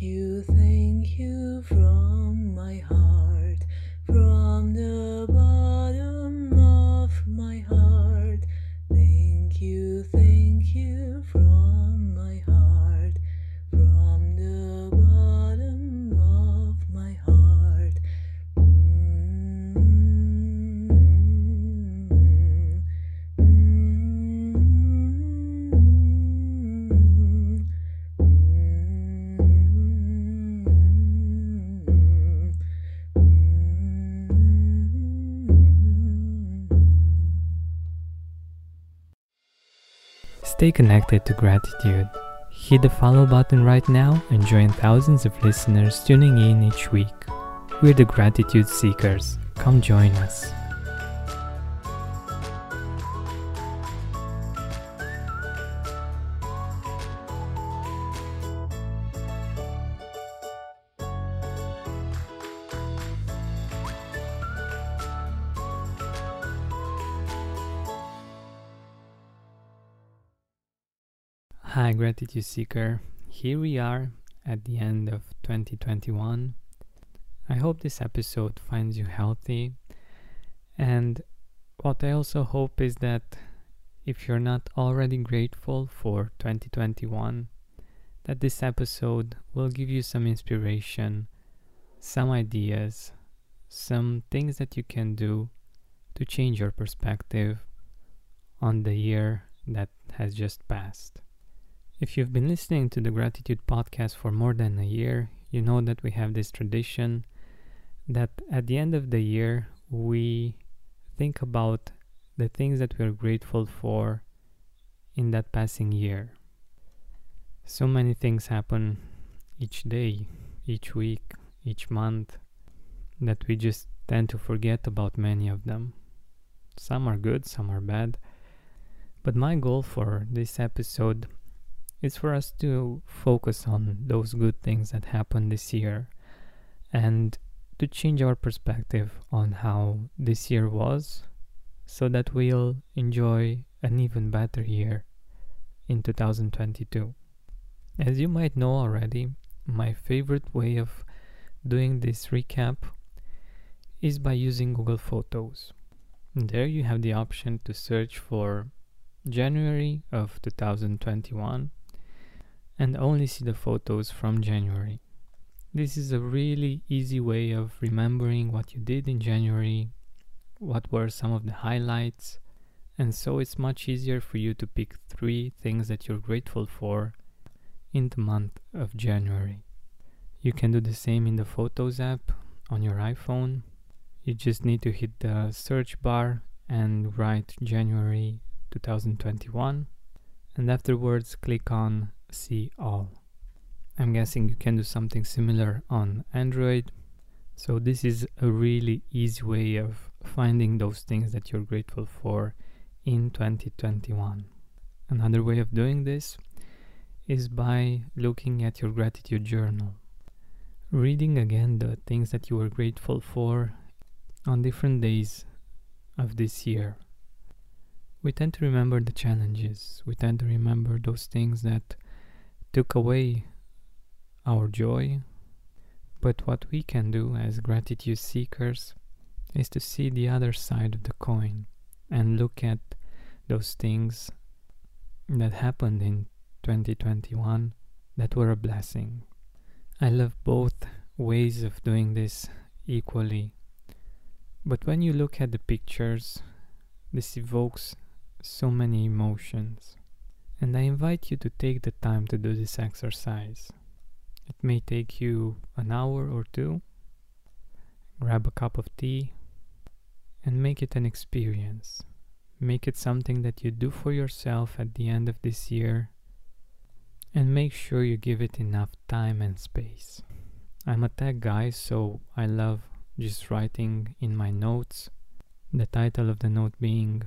You, thank you Stay connected to gratitude. Hit the follow button right now and join thousands of listeners tuning in each week. We're the Gratitude Seekers. Come join us. Gratitude Seeker. Here we are at the end of 2021. I hope this episode finds you healthy. And what I also hope is that if you're not already grateful for 2021, that this episode will give you some inspiration, some ideas, some things that you can do to change your perspective on the year that has just passed. If you've been listening to the Gratitude Podcast for more than a year, you know that we have this tradition that at the end of the year we think about the things that we're grateful for in that passing year. So many things happen each day, each week, each month that we just tend to forget about many of them. Some are good, some are bad. But my goal for this episode is for us to focus on those good things that happened this year and to change our perspective on how this year was so that we'll enjoy an even better year in 2022. As you might know already, my favorite way of doing this recap is by using Google Photos. There you have the option to search for January of 2021 and only see the photos from January. This is a really easy way of remembering what you did in January, what were some of the highlights, and so it's much easier for you to pick three things that you're grateful for in the month of January. You can do the same in the Photos app on your iPhone. You just need to hit the search bar and write January 2021 and afterwards click on see all. I'm guessing you can do something similar on Android. So this is a really easy way of finding those things that you're grateful for in 2021. Another way of doing this is by looking at your gratitude journal. Reading again the things that you were grateful for on different days of this year. We tend to remember the challenges. We tend to remember those things that took away our joy. But what we can do as gratitude seekers is to see the other side of the coin and look at those things that happened in 2021 that were a blessing. I love both ways of doing this equally. But when you look at the pictures, this evokes so many emotions. And I invite you to take the time to do this exercise. It may take you an hour or two. Grab a cup of tea and make it an experience. Make it something that you do for yourself at the end of this year and make sure you give it enough time and space. I'm a tech guy, so I love just writing in my notes. The title of the note being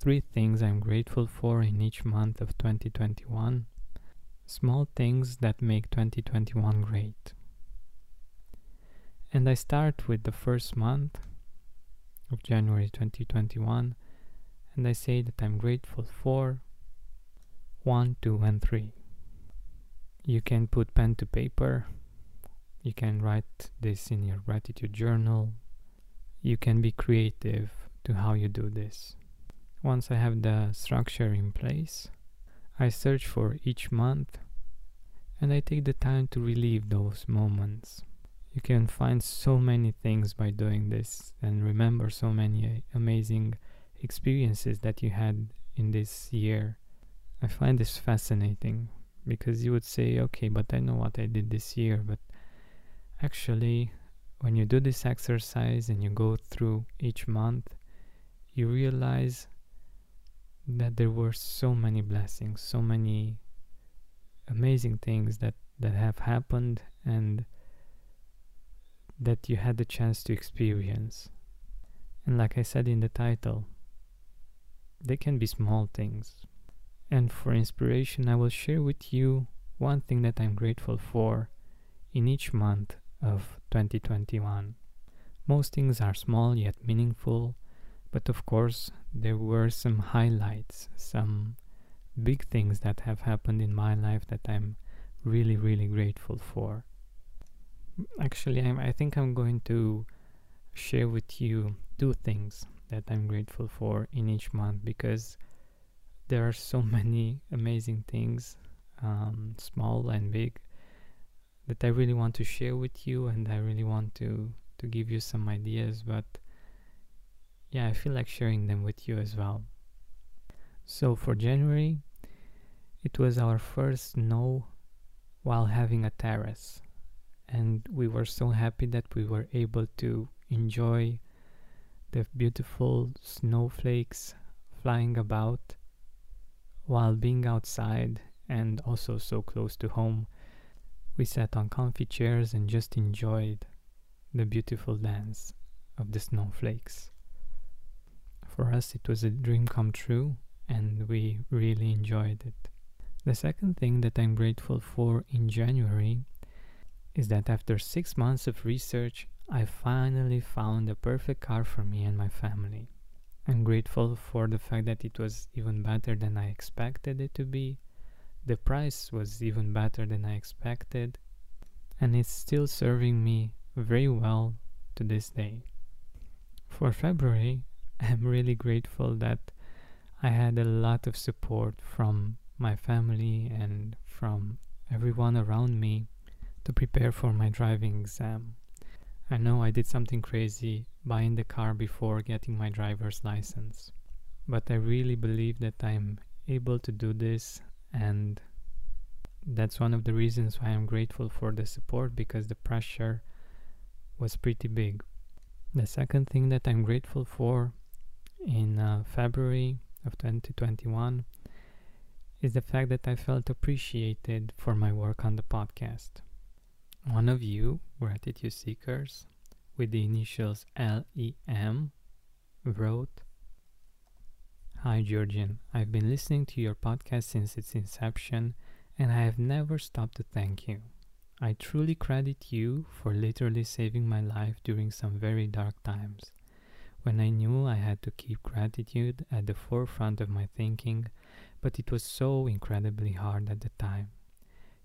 Three Things I'm Grateful for in each month of 2021. Small things that make 2021 great. And I start with the first month of January 2021 and I say that I'm grateful for 1, 2, and 3. You can put pen to paper You can write this in your gratitude journal. You can be creative to how you do this. Once I have the structure in place, I search for each month and I take the time to relive those moments. You can find so many things by doing this and remember so many amazing experiences that you had in this year. I find this fascinating because you would say, okay, but I know what I did this year, but actually, when you do this exercise and you go through each month, you realize that there were so many blessings, so many amazing things that, that have happened and that you had the chance to experience. And like I said in the title, they can be small things. And for inspiration, I will share with you one thing that I'm grateful for in each month of 2021. Most things are small yet meaningful, but of course, there were some highlights, some big things that have happened in my life that I'm really, really grateful for. Actually, I'm, I think I'm going to share with you two things that I'm grateful for in each month because there are so many amazing things, um, small and big, that I really want to share with you, and I really want to to give you some ideas. But yeah, I feel like sharing them with you as well. So for January, it was our first snow while having a terrace, and we were so happy that we were able to enjoy the beautiful snowflakes flying about while being outside and also so close to home. We sat on comfy chairs and just enjoyed the beautiful dance of the snowflakes. For us, it was a dream come true, and we really enjoyed it. The second thing that I'm grateful for in January is that after six months of research, I finally found the perfect car for me and my family. I'm grateful for the fact that it was even better than I expected it to be. The price was even better than I expected, and it's still serving me very well to this day. For February, I'm really grateful that I had a lot of support from my family and from everyone around me to prepare for my driving exam. I know I did something crazy buying the car before getting my driver's license, but I really believe that I'm able to do this, and that's one of the reasons why I'm grateful for the support because the pressure was pretty big. The second thing that I'm grateful for in uh, February of 2021 is the fact that I felt appreciated for my work on the podcast. One of you, Gratitude Seekers, with the initials LEM, wrote Hi Georgian, I've been listening to your podcast since its inception and I have never stopped to thank you. I truly credit you for literally saving my life during some very dark times. When I knew I had to keep gratitude at the forefront of my thinking, but it was so incredibly hard at the time.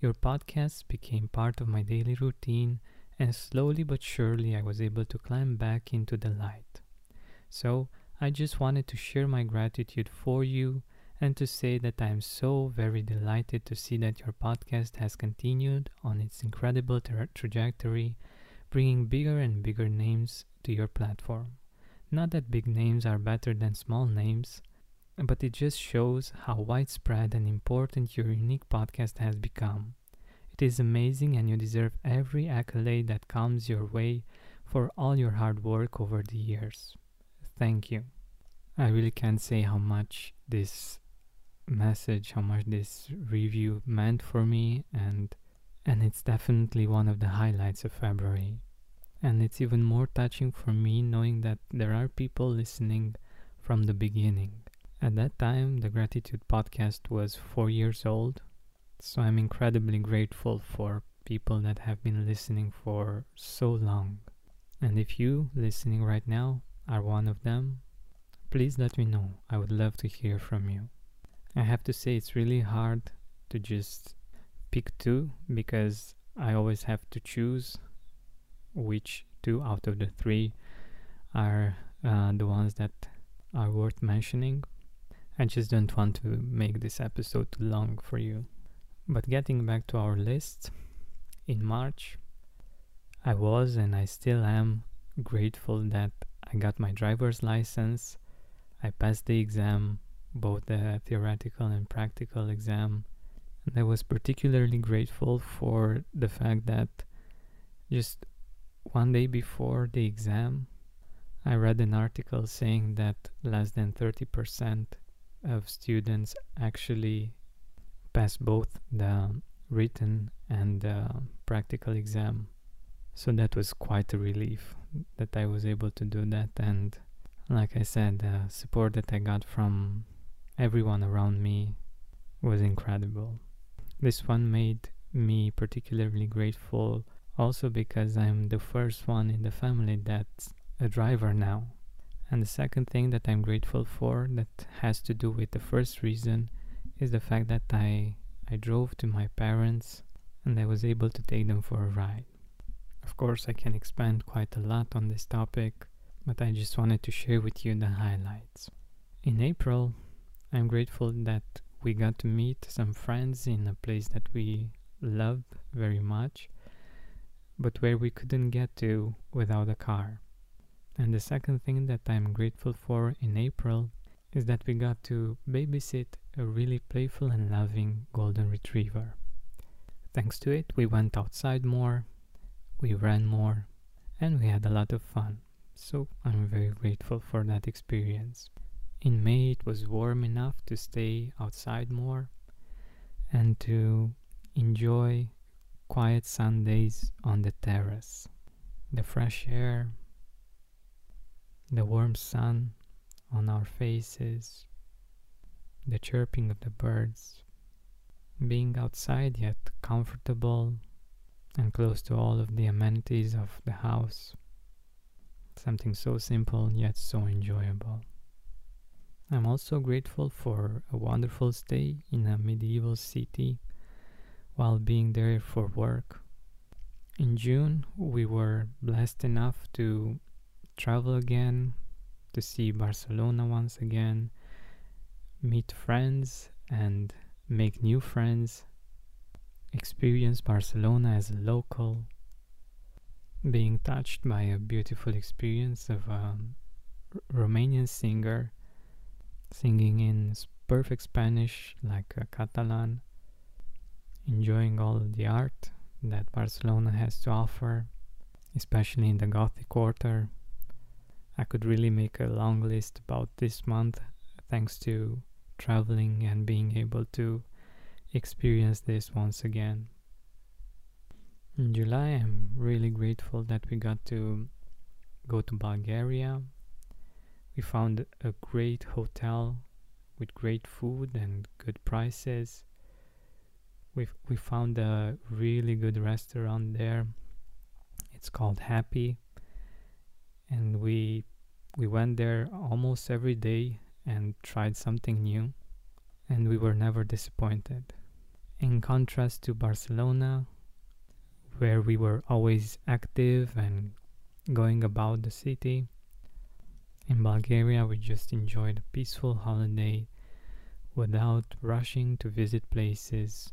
Your podcast became part of my daily routine, and slowly but surely I was able to climb back into the light. So, I just wanted to share my gratitude for you and to say that I am so very delighted to see that your podcast has continued on its incredible tra- trajectory, bringing bigger and bigger names to your platform. Not that big names are better than small names, but it just shows how widespread and important your unique podcast has become. It is amazing, and you deserve every accolade that comes your way for all your hard work over the years. Thank you. I really can't say how much this message, how much this review meant for me, and and it's definitely one of the highlights of February. And it's even more touching for me knowing that there are people listening from the beginning. At that time, the Gratitude Podcast was four years old, so I'm incredibly grateful for people that have been listening for so long. And if you listening right now are one of them, please let me know. I would love to hear from you. I have to say, it's really hard to just pick two because I always have to choose which two out of the three are uh, the ones that are worth mentioning. I just don't want to make this episode too long for you. But getting back to our list, in March, I was and I still am grateful that I got my driver's license. I passed the exam, both the theoretical and practical exam. And I was particularly grateful for the fact that just one day before the exam, I read an article saying that less than 30% of students actually pass both the written and the practical exam. So that was quite a relief that I was able to do that. And like I said, the support that I got from everyone around me was incredible. This one made me particularly grateful also because I'm the first one in the family that's a driver now. And the second thing that I'm grateful for that has to do with the first reason is the fact that I I drove to my parents and I was able to take them for a ride. Of course, I can expand quite a lot on this topic, but I just wanted to share with you the highlights. In April, I'm grateful that we got to meet some friends in a place that we love very much, but where we couldn't get to without a car. And the second thing that I'm grateful for in April is that we got to babysit a really playful and loving golden retriever. Thanks to it, we went outside more, we ran more, and we had a lot of fun. So I'm very grateful for that experience. In May, it was warm enough to stay outside more and to enjoy quiet Sundays on the terrace. The fresh air, the warm sun on our faces, the chirping of the birds, being outside yet comfortable and close to all of the amenities of the house. Something so simple yet so enjoyable. I'm also grateful for a wonderful stay in a medieval city while being there for work. In June, we were blessed enough to travel again, to see Barcelona once again, meet friends and make new friends, experience Barcelona as a local, being touched by a beautiful experience of a Romanian singer singing in perfect Spanish like a Catalan, enjoying all the art that Barcelona has to offer, especially in the Gothic Quarter. I could really make a long list about this month thanks to traveling and being able to experience this once again. In July, I'm really grateful that we got to go to Bulgaria. We found a great hotel with great food and good prices. We we found a really good restaurant there. It's called Happy, and we we went there almost every day and tried something new, and we were never disappointed. In contrast to Barcelona, where we were always active and going about the city, in Bulgaria we just enjoyed a peaceful holiday without rushing to visit places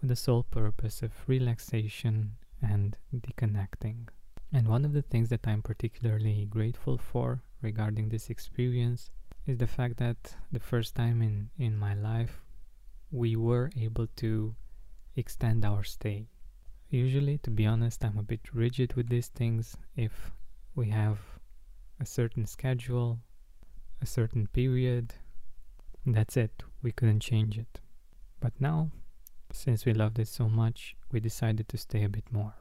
with the sole purpose of relaxation and deconnecting. And one of the things that I'm particularly grateful for regarding this experience is the fact that the first time in, in my life we were able to extend our stay. Usually, to be honest, I'm a bit rigid with these things. If we have a certain schedule, a certain period, that's it. We couldn't change it. But now, since we loved it so much, we decided to stay a bit more.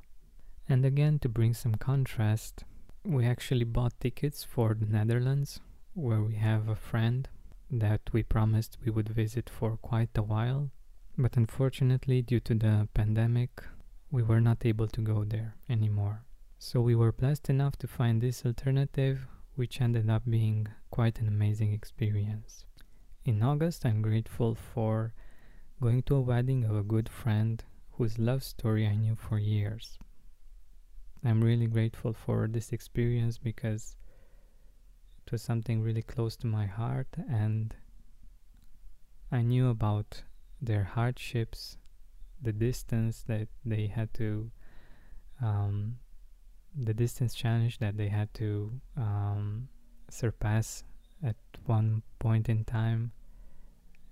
And again, to bring some contrast, we actually bought tickets for the Netherlands, where we have a friend that we promised we would visit for quite a while. But unfortunately, due to the pandemic, we were not able to go there anymore. So we were blessed enough to find this alternative, which ended up being quite an amazing experience. In August, I'm grateful for going to a wedding of a good friend whose love story I knew for years. I'm really grateful for this experience because it was something really close to my heart and I knew about their hardships, the distance that they had to, um, the distance challenge that they had to um, surpass at one point in time,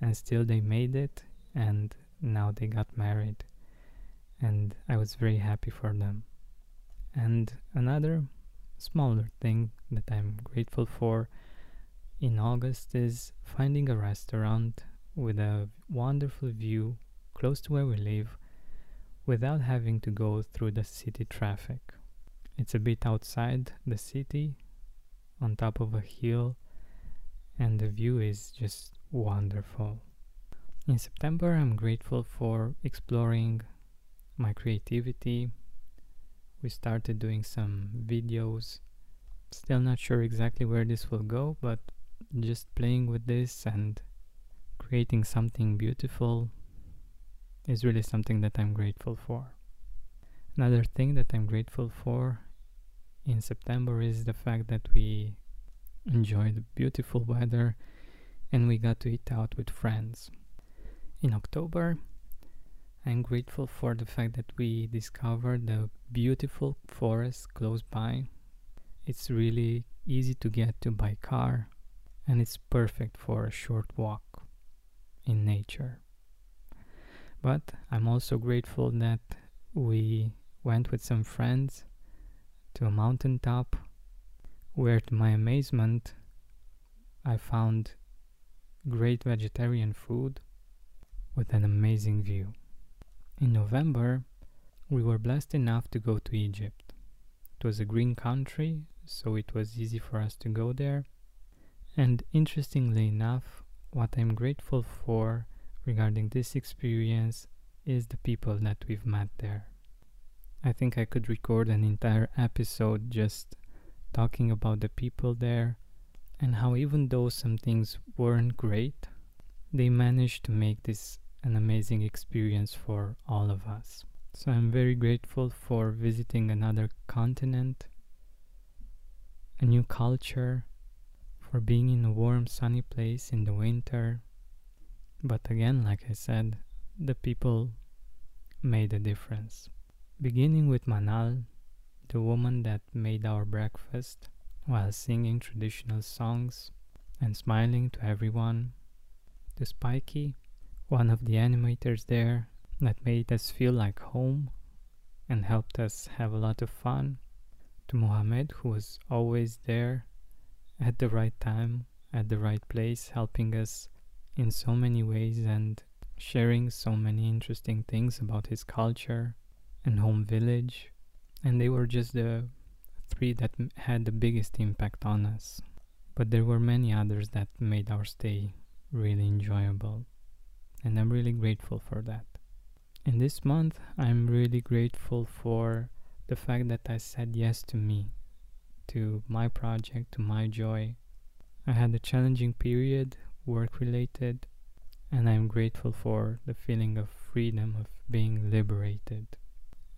and still they made it, and now they got married, and I was very happy for them. And another smaller thing that I'm grateful for in August is finding a restaurant with a wonderful view close to where we live without having to go through the city traffic. It's a bit outside the city on top of a hill and the view is just wonderful. In September, I'm grateful for exploring my creativity. We started doing some videos. Still not sure exactly where this will go, but just playing with this and creating something beautiful is really something that I'm grateful for. Another thing that I'm grateful for in September is the fact that we enjoyed beautiful weather and we got to eat out with friends. In October, I'm grateful for the fact that we discovered the beautiful forest close by. It's really easy to get to by car and it's perfect for a short walk in nature. But I'm also grateful that we went with some friends to a mountaintop where, to my amazement, I found great vegetarian food with an amazing view. In November, we were blessed enough to go to Egypt. It was a green country, so it was easy for us to go there. And interestingly enough, what I'm grateful for regarding this experience is the people that we've met there. I think I could record an entire episode just talking about the people there and how, even though some things weren't great, they managed to make this an amazing experience for all of us. So I'm very grateful for visiting another continent, a new culture, for being in a warm, sunny place in the winter. But again, like I said, the people made a difference. Beginning with Manal, the woman that made our breakfast while singing traditional songs and smiling to everyone, to Spiky, one of the animators there that made us feel like home and helped us have a lot of fun, to Mohammed, who was always there at the right time, at the right place, helping us in so many ways and sharing so many interesting things about his culture and home village. And they were just the three that had the biggest impact on us. But there were many others that made our stay really enjoyable. And I'm really grateful for that. In this month, I'm really grateful for the fact that I said yes to me to my project, to my joy. I had a challenging period, work related, and I'm grateful for the feeling of freedom, of being liberated.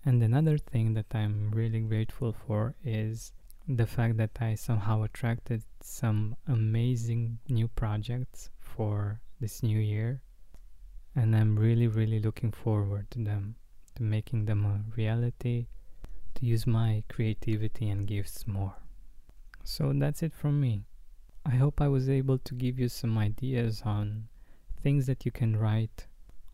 And another thing that I'm really grateful for is the fact that I somehow attracted some amazing new projects for this new year. And I'm really, really looking forward to them, to making them a reality, to use my creativity and gifts more. So that's it from me. I hope I was able to give you some ideas on things that you can write,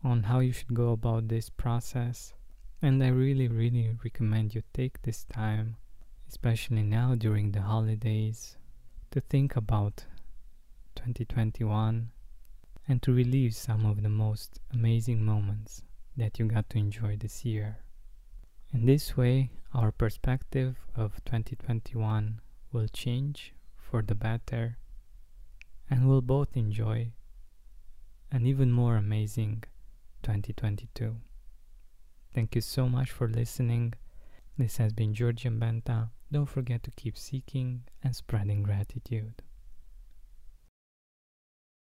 on how you should go about this process. And I really, really recommend you take this time, especially now during the holidays, to think about 2021 and to relive some of the most amazing moments that you got to enjoy this year. In this way, our perspective of 2021 will change for the better and we'll both enjoy an even more amazing 2022. Thank you so much for listening. This has been Georgian Benta. Don't forget to keep seeking and spreading gratitude.